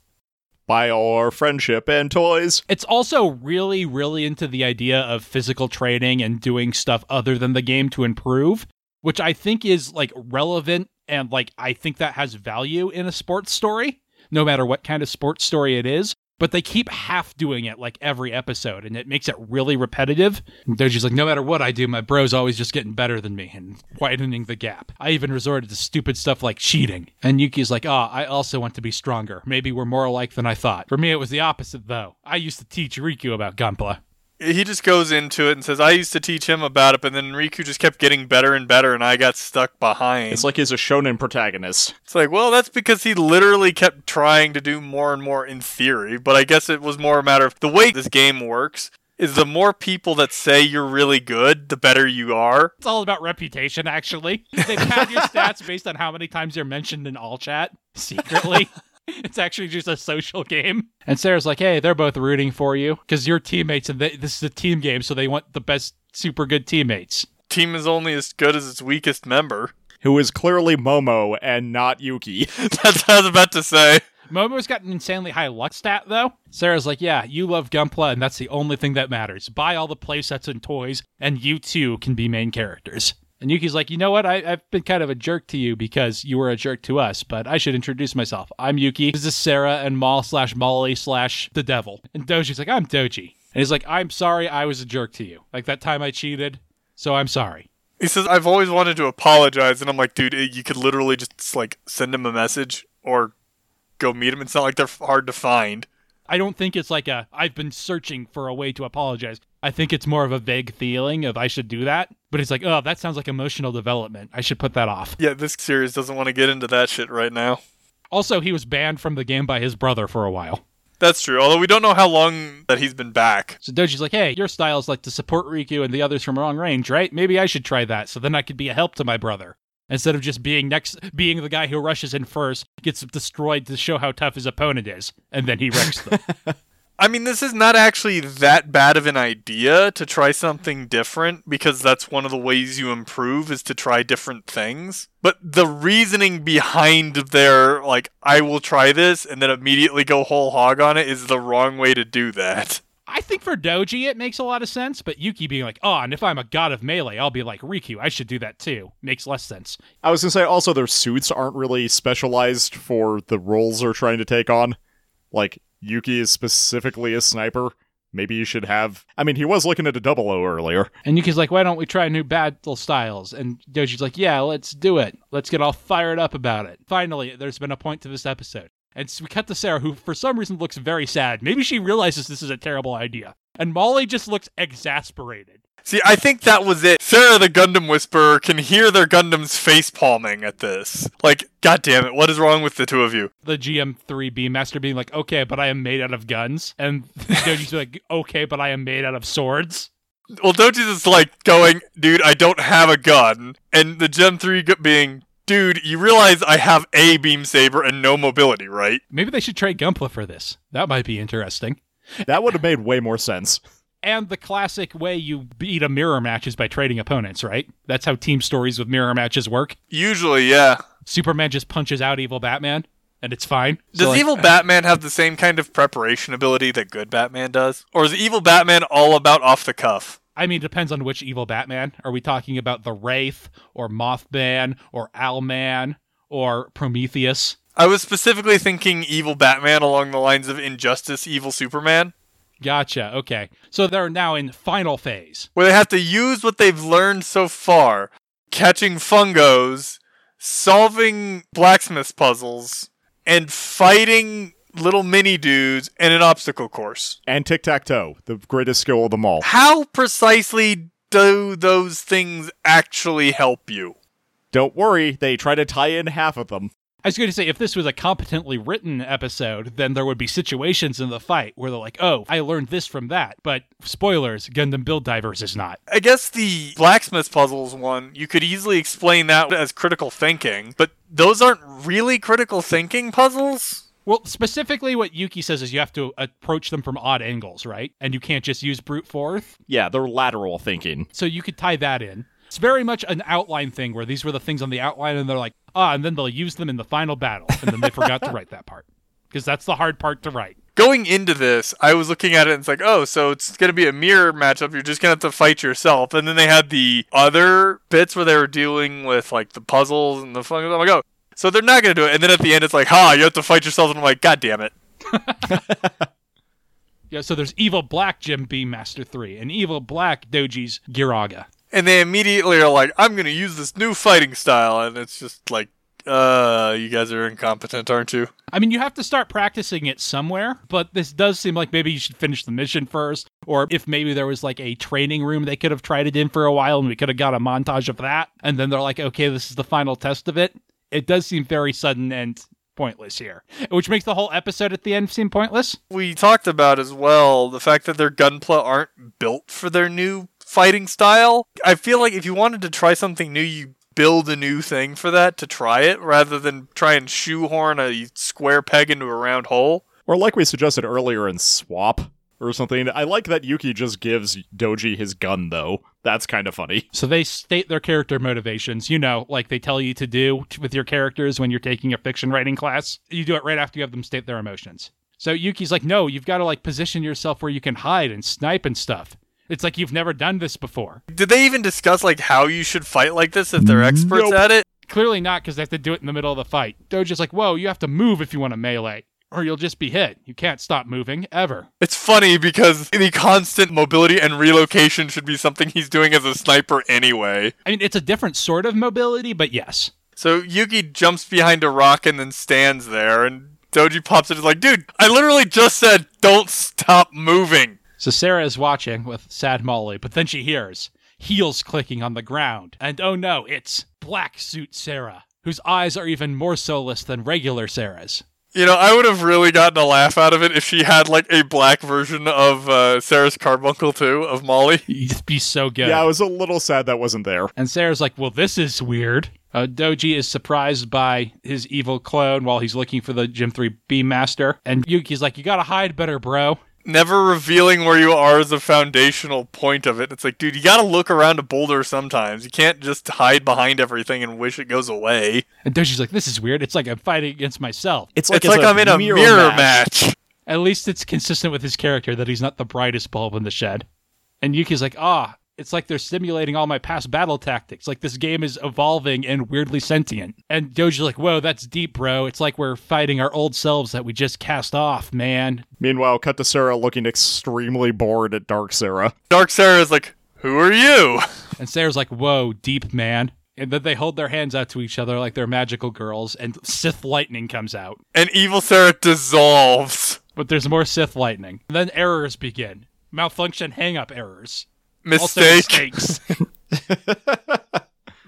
All our friendship and toys. It's also really, really into the idea of physical training and doing stuff other than the game to improve, which I think is like relevant and like I think that has value in a sports story, no matter what kind of sports story it is. But they keep half doing it like every episode, and it makes it really repetitive. And Doji's like, no matter what I do, my bro's always just getting better than me and widening the gap. I even resorted to stupid stuff like cheating. And Yuki's like, ah, I also want to be stronger. Maybe we're more alike than I thought. For me, it was the opposite, though. I used to teach Riku about Gunpla. He just goes into it and says, "I used to teach him about it, but then Riku just kept getting better and better, and I got stuck behind." It's like he's a shonen protagonist. It's like, well, that's because he literally kept trying to do more and more in theory, but I guess it was more a matter of the way this game works is the more people that say you're really good, the better you are. It's all about reputation, actually. They count your (laughs) stats based on how many times you're mentioned in all chat secretly. (laughs) (laughs) it's actually just a social game. And Sarah's like, hey, they're both rooting for you because you're teammates and they, this is a team game, so they want the best super good teammates. Team is only as good as its weakest member. Who is clearly Momo and not Yuki. (laughs) (laughs) That's what I was about to say. Momo's got an insanely high luck stat, though. Sarah's like, yeah, you love Gunpla, and that's the only thing that matters. Buy all the playsets and toys, and you too can be main characters. And Yuki's like, you know what? I, have been kind of a jerk to you because you were a jerk to us, but I should introduce myself. I'm Yuki. This is Sarah and Maul slash Molly slash the devil. And Doji's like, I'm Doji. And he's like, I'm sorry I was a jerk to you. Like that time I cheated, so I'm sorry. He says, I've always wanted to apologize. And I'm like, dude, you could literally just like send him a message or go meet him. It's not like they're hard to find. I don't think it's like a I've been searching for a way to apologize. I think it's more of a vague feeling of I should do that. But it's like, oh, that sounds like emotional development. I should put that off. Yeah, this series doesn't want to get into that shit right now. Also, he was banned from the game by his brother for a while. That's true, although we don't know how long that he's been back. So Doji's like, hey, your style is like to support Riku and the others from long range, right? Maybe I should try that so then I could be a help to my brother. Instead of just being next, being the guy who rushes in first, gets destroyed to show how tough his opponent is, and then he wrecks them. (laughs) I mean, this is not actually that bad of an idea to try something different because that's one of the ways you improve is to try different things. But the reasoning behind their, like, I will try this and then immediately go whole hog on it is the wrong way to do that. I think for Doji it makes a lot of sense, but Yuki being like, oh, and if I'm a god of melee, I'll be like Riku. I should do that too. Makes less sense. I was gonna say also their suits aren't really specialized for the roles they're trying to take on. Like Yuki is specifically a sniper. Maybe you should have. I mean, he was looking at a double O earlier. And Yuki's like, why don't we try new battle styles? And Doji's like, yeah, let's do it. Let's get all fired up about it. Finally, there's been a point to this episode. And so we cut to Sarah, who for some reason looks very sad. Maybe she realizes this is a terrible idea. And Molly just looks exasperated. See, I think that was it. Sarah the Gundam Whisperer can hear their Gundams face palming at this. Like, god damn it, what is wrong with the two of you? The GM3 Master being like, okay, but I am made out of guns. And (laughs) Doji's like, okay, but I am made out of swords. Well, Doji's is like going, dude, I don't have a gun. And the Gem 3 being, dude, you realize I have a beam saber and no mobility, right? Maybe they should trade Gunpla for this. That might be interesting. That would have made way more sense. (laughs) And the classic way you beat a mirror match is by trading opponents, right? That's how team stories with mirror matches work. Usually, yeah. Superman just punches out evil Batman, and it's fine. Does So, like, evil Batman have the same kind of preparation ability that good Batman does? Or is evil Batman all about off the cuff? I mean, it depends on which evil Batman. Are we talking about the Wraith, or Mothman, or Owlman, or Prometheus? I was specifically thinking evil Batman along the lines of Injustice Evil Superman, Gotcha. Okay. So they're now in final phase. where they have to use what they've learned so far catching fungos, solving blacksmith puzzles, and fighting little mini dudes in an obstacle course. And tic tac toe, the greatest skill of them all. How precisely do those things actually help you? Don't worry, they try to tie in half of them. I was going to say, if this was a competently written episode, then there would be situations in the fight where they're like, oh, I learned this from that. But spoilers, Gundam Build Divers is not. I guess the blacksmith puzzles one, you could easily explain that as critical thinking, but those aren't really critical thinking puzzles. Well, specifically, what Yuki says is you have to approach them from odd angles, right? And you can't just use brute force. Yeah, they're lateral thinking. So you could tie that in. It's very much an outline thing where these were the things on the outline, and they're like, ah, and then they'll use them in the final battle. And then they forgot to write that part. Because that's the hard part to write. Going into this, I was looking at it and it's like, oh, so it's going to be a mirror matchup. You're just going to have to fight yourself. And then they had the other bits where they were dealing with like the puzzles and the fun. I'm like, oh, so they're not going to do it. And then at the end, it's like, ha, you have to fight yourself. And I'm like, god damn it. (laughs) Yeah, so there's Evil Black Jim Beam Master 3 and Evil Black Doji's Giraga. And they immediately are like, I'm going to use this new fighting style. And it's just like, uh, you guys are incompetent, aren't you? I mean, you have to start practicing it somewhere, but this does seem like maybe you should finish the mission first, or if maybe there was like a training room they could have tried it in for a while and we could have got a montage of that, and then they're like, okay, this is the final test of it. It does seem very sudden and pointless here, which makes the whole episode at the end seem pointless. We talked about as well the fact that their gunpla aren't built for their new fighting style. I feel like if you wanted to try something new, you build a new thing for that to try it rather than try and shoehorn a square peg into a round hole. Or like we suggested earlier in Swap or something. I like that Yuki just gives Doji his gun though. That's kind of funny. So they state their character motivations, you know, like they tell you to do t- with your characters when you're taking a fiction writing class. You do it right after you have them state their emotions. So Yuki's like, no, you've got to like position yourself where you can hide and snipe and stuff. It's like you've never done this before. Did they even discuss like how you should fight like this if they're experts Nope. at it? Clearly not because they have to do it in the middle of the fight. Doji's like, whoa, you have to move if you want to melee, or you'll just be hit. You can't stop moving ever. It's funny because the constant mobility and relocation should be something he's doing as a sniper anyway. I mean, it's a different sort of mobility, but yes. So Yuki jumps behind a rock and then stands there, and Doji pops in and is like, dude, I literally just said, don't stop moving. So Sarah is watching with sad Molly, but then she hears heels clicking on the ground. And oh no, it's Black Suit Sarah, whose eyes are even more soulless than regular Sarah's. You know, I would have really gotten a laugh out of it if she had like a black version of uh, Sarah's Carbuncle too, of Molly. You'd be so good. Yeah, I was a little sad that wasn't there. And Sarah's like, well, this is weird. Uh, Doji is surprised by his evil clone while he's looking for the Gym 3 Beam Master. And Yuki's like, you gotta hide better, bro. Never revealing where you are is a foundational point of it. It's like, dude, you gotta look around a boulder sometimes. You can't just hide behind everything and wish it goes away. And Doji's like, this is weird. It's like I'm fighting against myself. It's like, it's like it's I'm in a mirror, match. At least it's consistent with his character that he's not the brightest bulb in the shed. And Yuki's like, ah, it's like they're simulating all my past battle tactics. Like this game is evolving and weirdly sentient. And Doji's like, whoa, that's deep, bro. It's like we're fighting our old selves that we just cast off, man. Meanwhile, cut to Sarah looking extremely bored at Dark Sarah. Dark Sarah is like, who are you? And Sarah's like, whoa, deep, man. And then they hold their hands out to each other like they're magical girls, and Sith lightning comes out. And evil Sarah dissolves. But there's more Sith lightning. And then errors begin. Malfunction hang up errors. Mistake. mistakes. (laughs)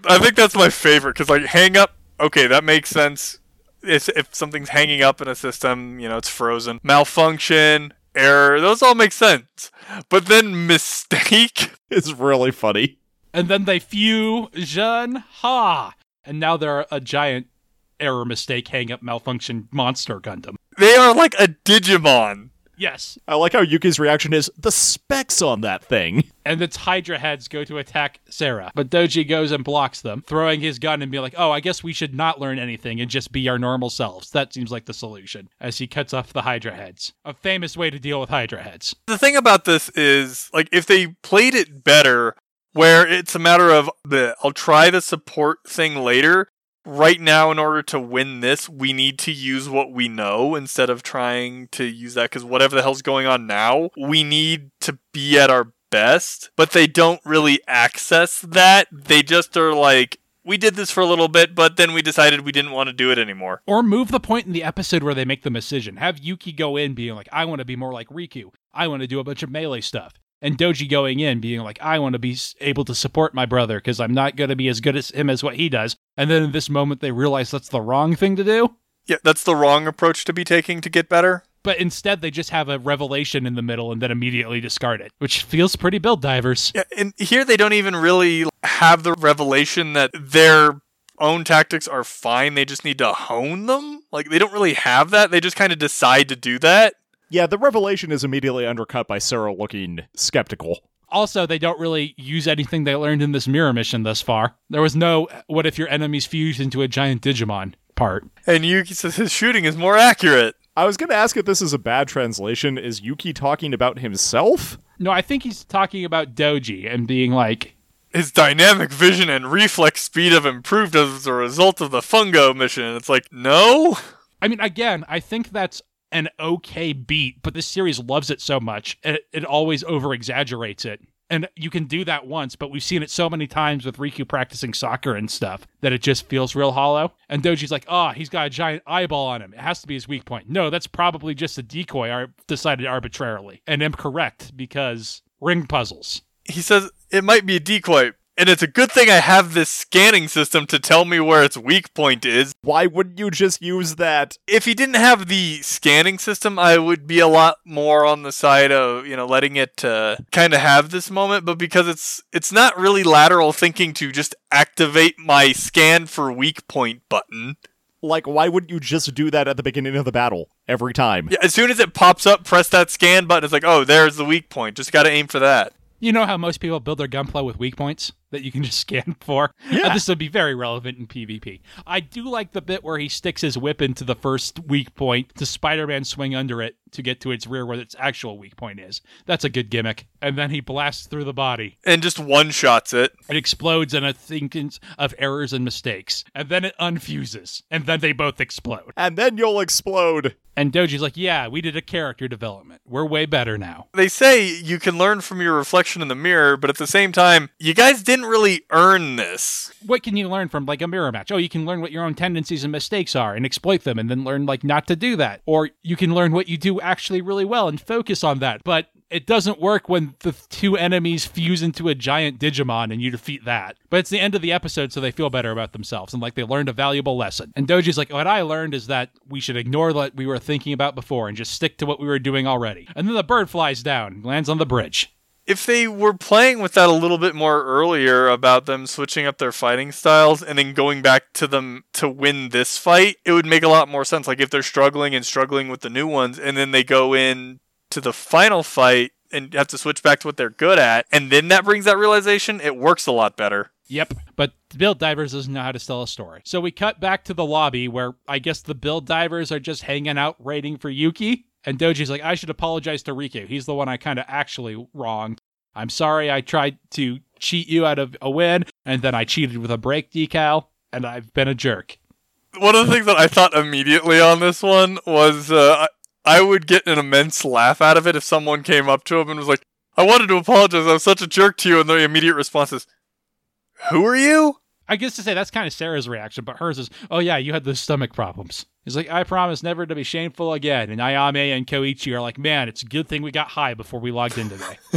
I think that's my favorite because like hang up. Okay, that makes sense. It's, if something's hanging up in a system, you know, it's frozen. Malfunction, error, those all make sense. But then mistake. (laughs) It's really funny. and then they fusion ha. And now they're a giant error mistake hang up malfunction monster Gundam. They are like a Digimon. Yes. I like how Yuki's reaction is the specs on that thing. (laughs) And its Hydra heads go to attack Sarah. But Doji goes and blocks them, throwing his gun and being like, oh, I guess we should not learn anything and just be our normal selves. That seems like the solution. As he cuts off the Hydra heads. A famous way to deal with Hydra heads. The thing about this is like if they played it better, where it's a matter of the I'll try the support thing later. Right now, in order to win this, we need to use what we know instead of trying to use that because whatever the hell's going on now, we need to be at our best. But they don't really access that. They just are like, we did this for a little bit, but then we decided we didn't want to do it anymore. Or move the point in the episode where they make the decision. Have Yuki go in being like, I want to be more like Riku. I want to do a bunch of melee stuff. And Doji going in, being like, I want to be able to support my brother because I'm not going to be as good as him as what he does. And then in this moment, they realize that's the wrong thing to do. Yeah, that's the wrong approach to be taking to get better. But instead, they just have a revelation in the middle and then immediately discard it, which feels pretty build divers. Yeah, and here they don't even really have the revelation that their own tactics are fine. They just need to hone them. Like they don't really have that. They just kind of decide to do that. Yeah, the revelation is immediately undercut by Sarah looking skeptical. Also, they don't really use anything they learned in this mirror mission thus far. There was no what if your enemies fused into a giant Digimon part. And Yuki says (laughs) his shooting is more accurate. I was going to ask if this is a bad translation. Is Yuki talking about himself? No, I think he's talking about Doji and being like, His dynamic vision and reflex speed have improved as a result of the Fungo mission. It's like, no? I mean, again, I think that's an okay beat, but this series loves it so much, it, it always over exaggerates it. And you can do that once, but we've seen it so many times with Riku practicing soccer and stuff that it just feels real hollow. And Doji's like, oh, he's got a giant eyeball on him. It has to be his weak point. No, that's probably just a decoy I decided arbitrarily. And am correct because ring puzzles. He says it might be a decoy. And it's a good thing I have this scanning system to tell me where its weak point is. Why wouldn't you just use that? If he didn't have the scanning system, I would be a lot more on the side of, you know, letting it uh, kind of have this moment, but because it's it's not really lateral thinking to just activate my scan for weak point button. Like, why wouldn't you just do that at the beginning of the battle every time? Yeah, as soon as it pops up, press that scan button. It's like, "Oh, there's the weak point. Just got to aim for that." You know how most people build their gunpla with weak points that you can (laughs) just scan for? Yeah. Uh, this would be very relevant in PvP. I do like the bit where he sticks his whip into the first weak point to Spider Man swing under it to get to its rear where its actual weak point is. That's a good gimmick. And then he blasts through the body. And just one shots it. It explodes in a thinkings of errors and mistakes. And then it unfuses. And then they both explode. And then you'll explode. And Doji's like, yeah, we did a character development. We're way better now. They say you can learn from your reflection in the mirror, but at the same time, you guys didn't really earn this. what can you learn from like a mirror match? Oh, you can learn what your own tendencies and mistakes are and exploit them and then learn like not to do that. Or you can learn what you do actually really well and focus on that. But it doesn't work when the two enemies fuse into a giant Digimon and you defeat that. But it's the end of the episode, so they feel better about themselves and like they learned a valuable lesson. And Doji's like, what I learned is that we should ignore what we were thinking about before and just stick to what we were doing already. And then the bird flies down, lands on the bridge. If they were playing with that a little bit more earlier about them switching up their fighting styles and then going back to them to win this fight, it would make a lot more sense. Like if they're struggling and struggling with the new ones and then they go in to the final fight and have to switch back to what they're good at, and then that brings that realization, it works a lot better. Yep. But Build Divers doesn't know how to tell a story. So we cut back to the lobby where I guess the Build Divers are just hanging out waiting for Yuki. And Doji's like, I should apologize to Riku. He's the one I kind of actually wronged. I'm sorry I tried to cheat you out of a win, and then I cheated with a brake decal, and I've been a jerk. One of the things that I thought immediately on this one was uh, I I would get an immense laugh out of it if someone came up to him and was like, I wanted to apologize. I was such a jerk to you. And the immediate response is, Who are you? I guess to say that's kind of Sarah's reaction, but hers is, oh yeah, you had the stomach problems. He's like, I promise never to be shameful again. And Ayame and Koichi are like, man, it's a good thing we got high before we logged in today. (laughs)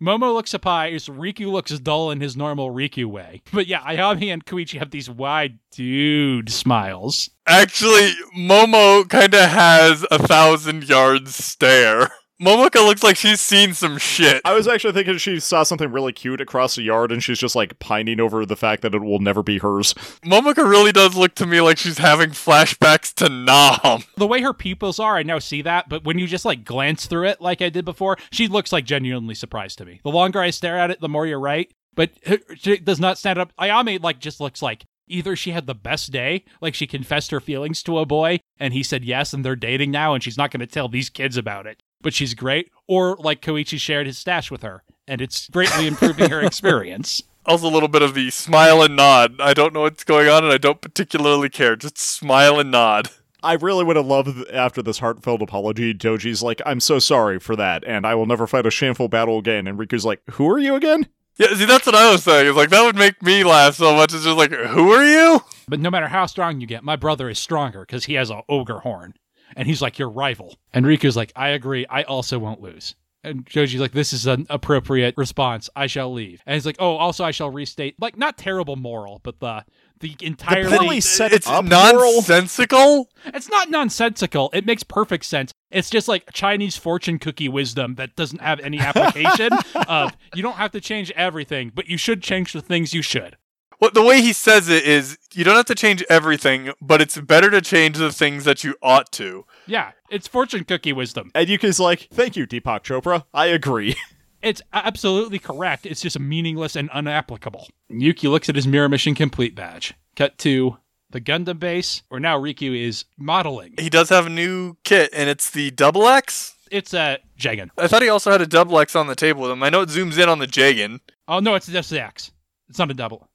Momo looks surprised. Riku looks dull in his normal Riku way. But yeah, Ayame and Koichi have these wide dude smiles. Actually, Momo kind of has a thousand yard stare. Momoka looks like she's seen some shit. I was actually thinking she saw something really cute across the yard and she's just like pining over the fact that it will never be hers. Momoka really does look to me like she's having flashbacks to Nam. The way her pupils are, I now see that, but when you just like glance through it like I did before, she looks like genuinely surprised to me. The longer I stare at it, the more you're right. But she does not stand up. Ayame like just looks like either she had the best day, like she confessed her feelings to a boy and he said yes and they're dating now and she's not going to tell these kids about it, but she's great, or like Koichi shared his stash with her and it's greatly improving her experience. (laughs) Also, a little bit of the smile and nod. I don't know what's going on and I don't particularly care. Just smile and nod. I really would have loved after this heartfelt apology, Doji's like, I'm so sorry for that, and I will never fight a shameful battle again. And Riku's like, Who are you again? Yeah, see, that's what I was saying. It's like, that would make me laugh so much. It's just like, who are you? But no matter how strong you get, my brother is stronger because he has an ogre horn. And he's like your rival. And Riku's like, I agree, I also won't lose. And Doji's like, this is an appropriate response. I shall leave. And he's like, oh, also I shall restate, like, not terrible moral, but the the entirely. poorly set it's up moral- nonsensical. It's not nonsensical. It makes perfect sense. It's just like Chinese fortune cookie wisdom that doesn't have any application. (laughs) of you don't have to change everything, but you should change the things you should. Well, the way he says it is, you don't have to change everything, but it's better to change the things that you ought to. Yeah, it's fortune cookie wisdom. And Yuki's like, thank you, Deepak Chopra. I agree. (laughs) It's absolutely correct. It's just meaningless and unapplicable. Yuki looks at his Mirror Mission Complete badge. Cut to the Gundam base, where now Riku is modeling. He does have a new kit, and it's the double X. It's a Jegan. I thought he also had a double X on the table with him. I know it zooms in on the Jegan. Oh no, it's just the X. It's not a double.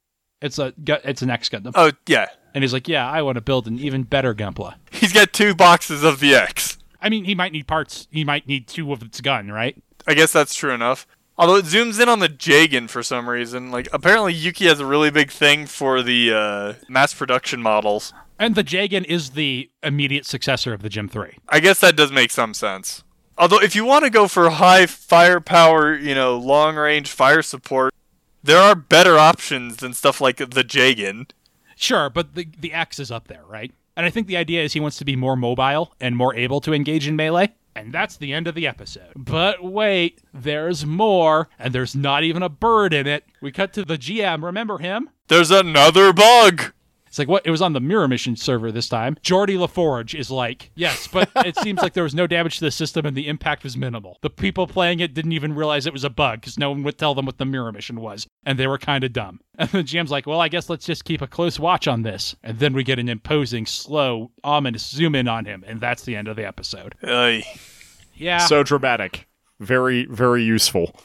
It's a it's an X Gundam. Oh yeah, And he's like, yeah, I want to build an even better Gunpla. he's got two boxes of the X. I mean, he might need parts. He might need two of its gun, right? I guess that's true enough. Although it zooms in on the Jegan for some reason. Like apparently Yuki has a really big thing for the uh, mass production models. And the Jegan is the immediate successor of the Gym 3. I guess that does make some sense. Although if you want to go for high firepower, you know, long range fire support, there are better options than stuff like the Jegan. Sure, but the, the X is up there, right? And I think the idea is he wants to be more mobile and more able to engage in melee. And that's the end of the episode. But wait, there's more, and there's not even a bird in it. We cut to the GM, remember him? There's another bug. It's like what it was on the Mirror Mission server this time. Geordi La Forge is like, yes, but (laughs) it seems like there was no damage to the system and the impact was minimal. The people playing it didn't even realize it was a bug because no one would tell them what the Mirror Mission was, and they were kind of dumb. (laughs) And the GM's like, well, I guess let's just keep a close watch on this. And then we get an imposing, slow, ominous zoom in on him, and that's the end of the episode. Ay. Yeah. So dramatic. Very, very useful.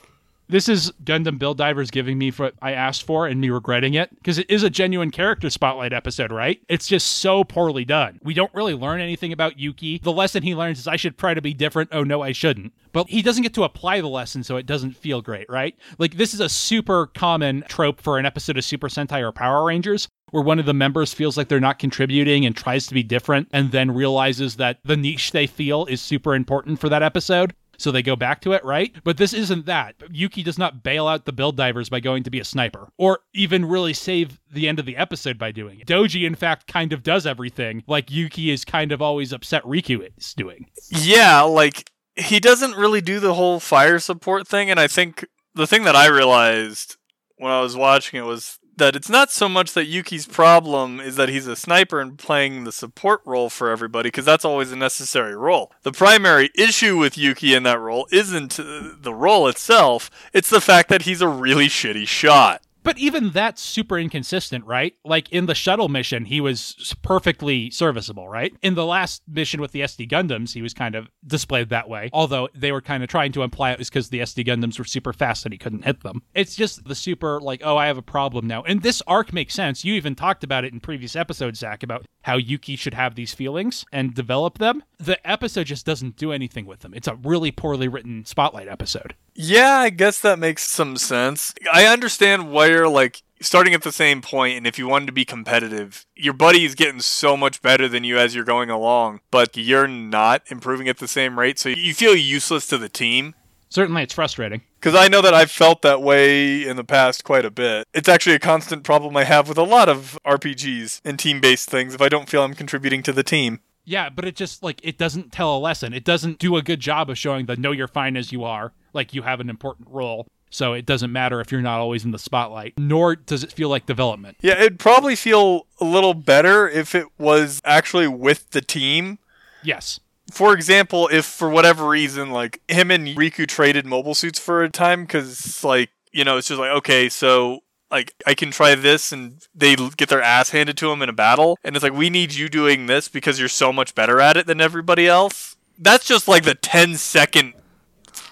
This is Gundam Build Divers giving me what I asked for and me regretting it because it is a genuine character spotlight episode, right? It's just so poorly done. We don't really learn anything about Yuki. The lesson he learns is I should try to be different. Oh no, I shouldn't. But he doesn't get to apply the lesson, so it doesn't feel great, right? Like this is a super common trope for an episode of Super Sentai or Power Rangers. Where one of the members feels like they're not contributing and tries to be different, and then realizes that the niche they feel is super important for that episode so they go back to it, right? But this isn't that. Yuki does not bail out the build divers by going to be a sniper, or even really save the end of the episode by doing it. Doji, in fact, kind of does everything, like Yuki is kind of always upset Riku is doing. Yeah, like he doesn't really do the whole fire support thing, and I think the thing that I realized when I was watching it was that it's not so much that Yuki's problem is that he's a sniper and playing the support role for everybody, because that's always a necessary role. The primary issue with Yuki in that role isn't uh, the role itself, it's the fact that he's a really shitty shot. But even that's super inconsistent, right? Like in the shuttle mission, he was perfectly serviceable, right? In the last mission with the SD Gundams, he was kind of displayed that way. Although they were kind of trying to imply it was because the SD Gundams were super fast and he couldn't hit them. It's just the super, like, oh, I have a problem now. And this arc makes sense. You even talked about it in previous episodes, Zach, about how Yuki should have these feelings and develop them. The episode just doesn't do anything with them. It's a really poorly written spotlight episode. Yeah, I guess that makes some sense. I understand why like starting at the same point, and if you wanted to be competitive, your buddy is getting so much better than you as you're going along, but you're not improving at the same rate, so you feel useless to the team. Certainly, it's frustrating. Because I know that I've felt that way in the past quite a bit. It's actually a constant problem I have with a lot of RPGs and team based things if I don't feel I'm contributing to the team. Yeah, but it just like it doesn't tell a lesson. It doesn't do a good job of showing the know you're fine as you are, like you have an important role. So it doesn't matter if you're not always in the spotlight, nor does it feel like development. Yeah, it'd probably feel a little better if it was actually with the team Yes. for example, if for whatever reason, like him and Riku traded mobile suits for a time, because like you know, it's just like okay, so like I can try this, and they get their ass handed to them in a battle, and it's like we need you doing this because you're so much better at it than everybody else. That's just like the 10 second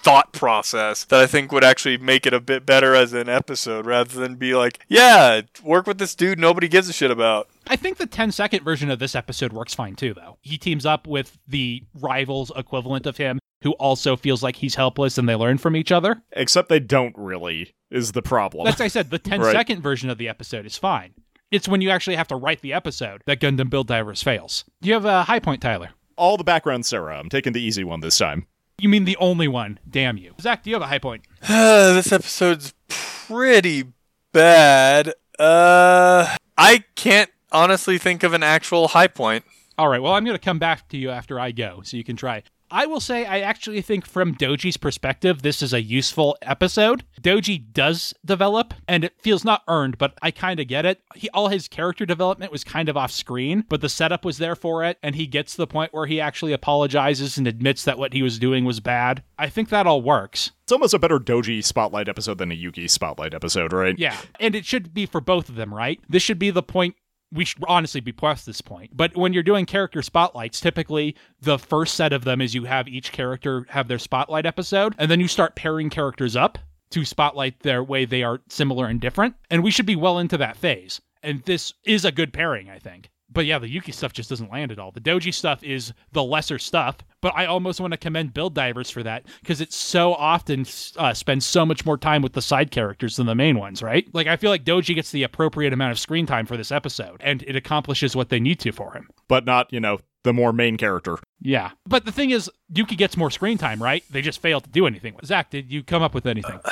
thought process that I think would actually make it a bit better as an episode rather than be like, yeah, work with this dude nobody gives a shit about. I think the 10 second version of this episode works fine too, though. He teams up with the rivals equivalent of him, who also feels like he's helpless and they learn from each other. Except they don't really, is the problem. That's I said, the (laughs) 10 Right. second version of the episode is fine. It's when you actually have to write the episode that Gundam Build Divers fails. Do you have a high point, Tyler? All the background Sarah. I'm taking the easy one this time. You mean the only one? Damn you. Zach, do you have a high point? (sighs) this episode's pretty bad. Uh, I can't honestly think of an actual high point. All right, well, I'm going to come back to you after I go, so you can try. I will say, I actually think from Doji's perspective, this is a useful episode. Doji does develop, and it feels not earned, but I kind of get it. He, all his character development was kind of off screen, but the setup was there for it, and he gets to the point where he actually apologizes and admits that what he was doing was bad. I think that all works. It's almost a better Doji spotlight episode than a Yuki spotlight episode, right? Yeah, and it should be for both of them, right? This should be the point we should honestly be past this point. But when you're doing character spotlights, typically the first set of them is you have each character have their spotlight episode, and then you start pairing characters up to spotlight their way they are similar and different. And we should be well into that phase. And this is a good pairing, I think. But yeah, the Yuki stuff just doesn't land at all. The Doji stuff is the lesser stuff, but I almost want to commend Build Divers for that because it so often uh, spends so much more time with the side characters than the main ones, right? Like, I feel like Doji gets the appropriate amount of screen time for this episode, and it accomplishes what they need to for him. But not, you know, the more main character. Yeah. But the thing is, Yuki gets more screen time, right? They just fail to do anything. Zach, did you come up with anything? (sighs)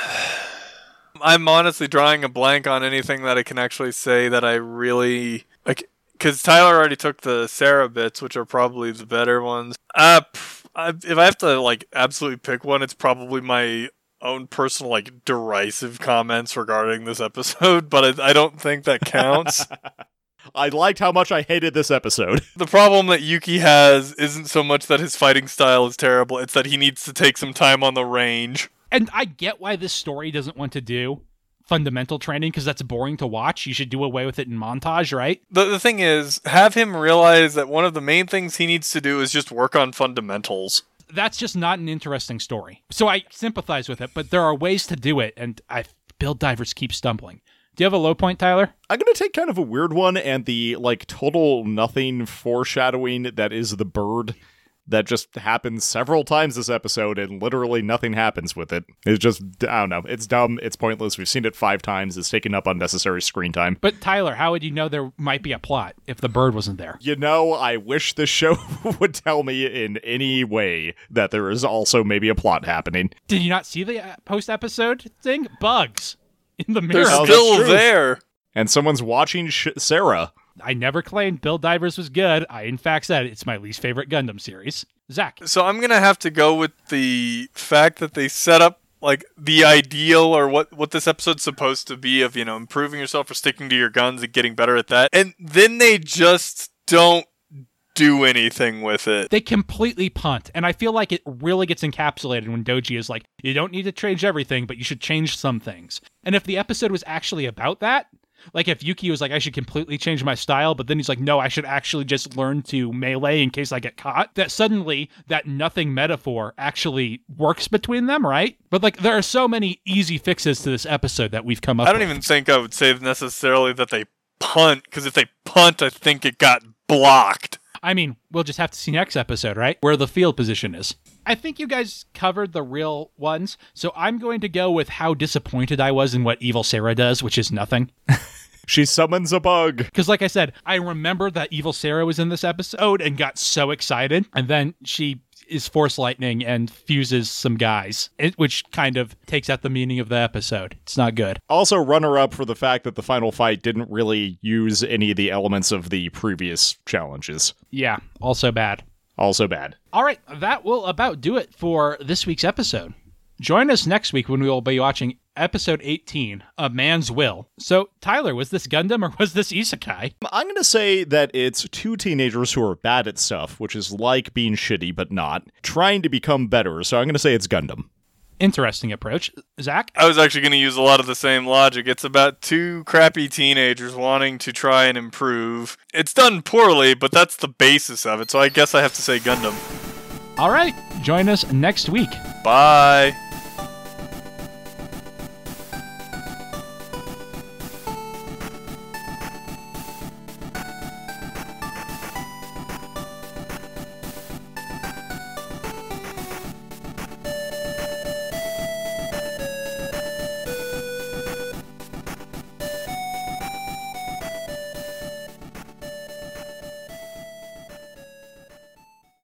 I'm honestly drawing a blank on anything that I can actually say that I really like. Because Tyler already took the Sarah bits, which are probably the better ones. Uh, I, if I have to like absolutely pick one, it's probably my own personal like derisive comments regarding this episode, (laughs) but I, I don't think that counts. (laughs) I liked how much I hated this episode. (laughs) the problem that Yuki has isn't so much that his fighting style is terrible; it's that he needs to take some time on the range. And I get why this story doesn't want to do fundamental training because that's boring to watch. You should do away with it in montage, right? The, the thing is, have him realize that one of the main things he needs to do is just work on fundamentals. That's just not an interesting story. So I sympathize with it, but there are ways to do it, and I Build Divers keep stumbling. Do you have a low point, Tyler? I'm going to take kind of a weird one and the like total nothing foreshadowing that is the bird that just happens several times this episode and literally nothing happens with it. It's just, I don't know. It's dumb. It's pointless. We've seen it five times. It's taking up unnecessary screen time. But Tyler, how would you know there might be a plot if the bird wasn't there? You know, I wish this show (laughs) would tell me in any way that there is also maybe a plot happening. Did you not see the uh, post episode thing? Bugs in the mirror. They're Oh, still true. there. And someone's watching sh- Sarah. I never claimed Build Divers was good. I, in fact, said it's my least favorite Gundam series. Zach, So I'm gonna have to go with the fact that they set up like the ideal or what what this episode's supposed to be of you know improving yourself or sticking to your guns and getting better at that, and then they just don't do anything with it. they completely punt. And I feel like it really gets encapsulated when Doji is like, you don't need to change everything, but you should change some things. And if the episode was actually about that, like if Yuki was like, I should completely change my style, but then he's like, no, I should actually just learn to melee in case I get caught, that suddenly that nothing metaphor actually works between them, right? But like there are so many easy fixes to this episode that we've come up I don't with. even think I would say necessarily that they punt because if they punt, I think it got blocked. I mean, we'll just have to see next episode, right? Where the field position is. I think you guys covered the real ones, so I'm going to go with how disappointed I was in what Evil Sarah does, which is nothing. (laughs) She summons a bug. Because, like I said, I remember that Evil Sarah was in this episode and got so excited, and then she is Force Lightning and fuses some guys, it, which kind of takes out the meaning of the episode. It's not good. Also, runner up for the fact that the final fight didn't really use any of the elements of the previous challenges. Yeah, also bad. Also bad. All right, that will about do it for this week's episode. Join us next week when we will be watching episode 18, A Man's Will. So, Tyler, was this Gundam or was this Isekai? I'm going to say that it's two teenagers who are bad at stuff, which is like being shitty but not, trying to become better. So I'm going to say it's Gundam. Interesting approach. Zach? I was actually going to use a lot of the same logic. It's about two crappy teenagers wanting to try and improve. It's done poorly, but that's the basis of it, so I guess I have to say Gundam. All right, join us next week. Bye.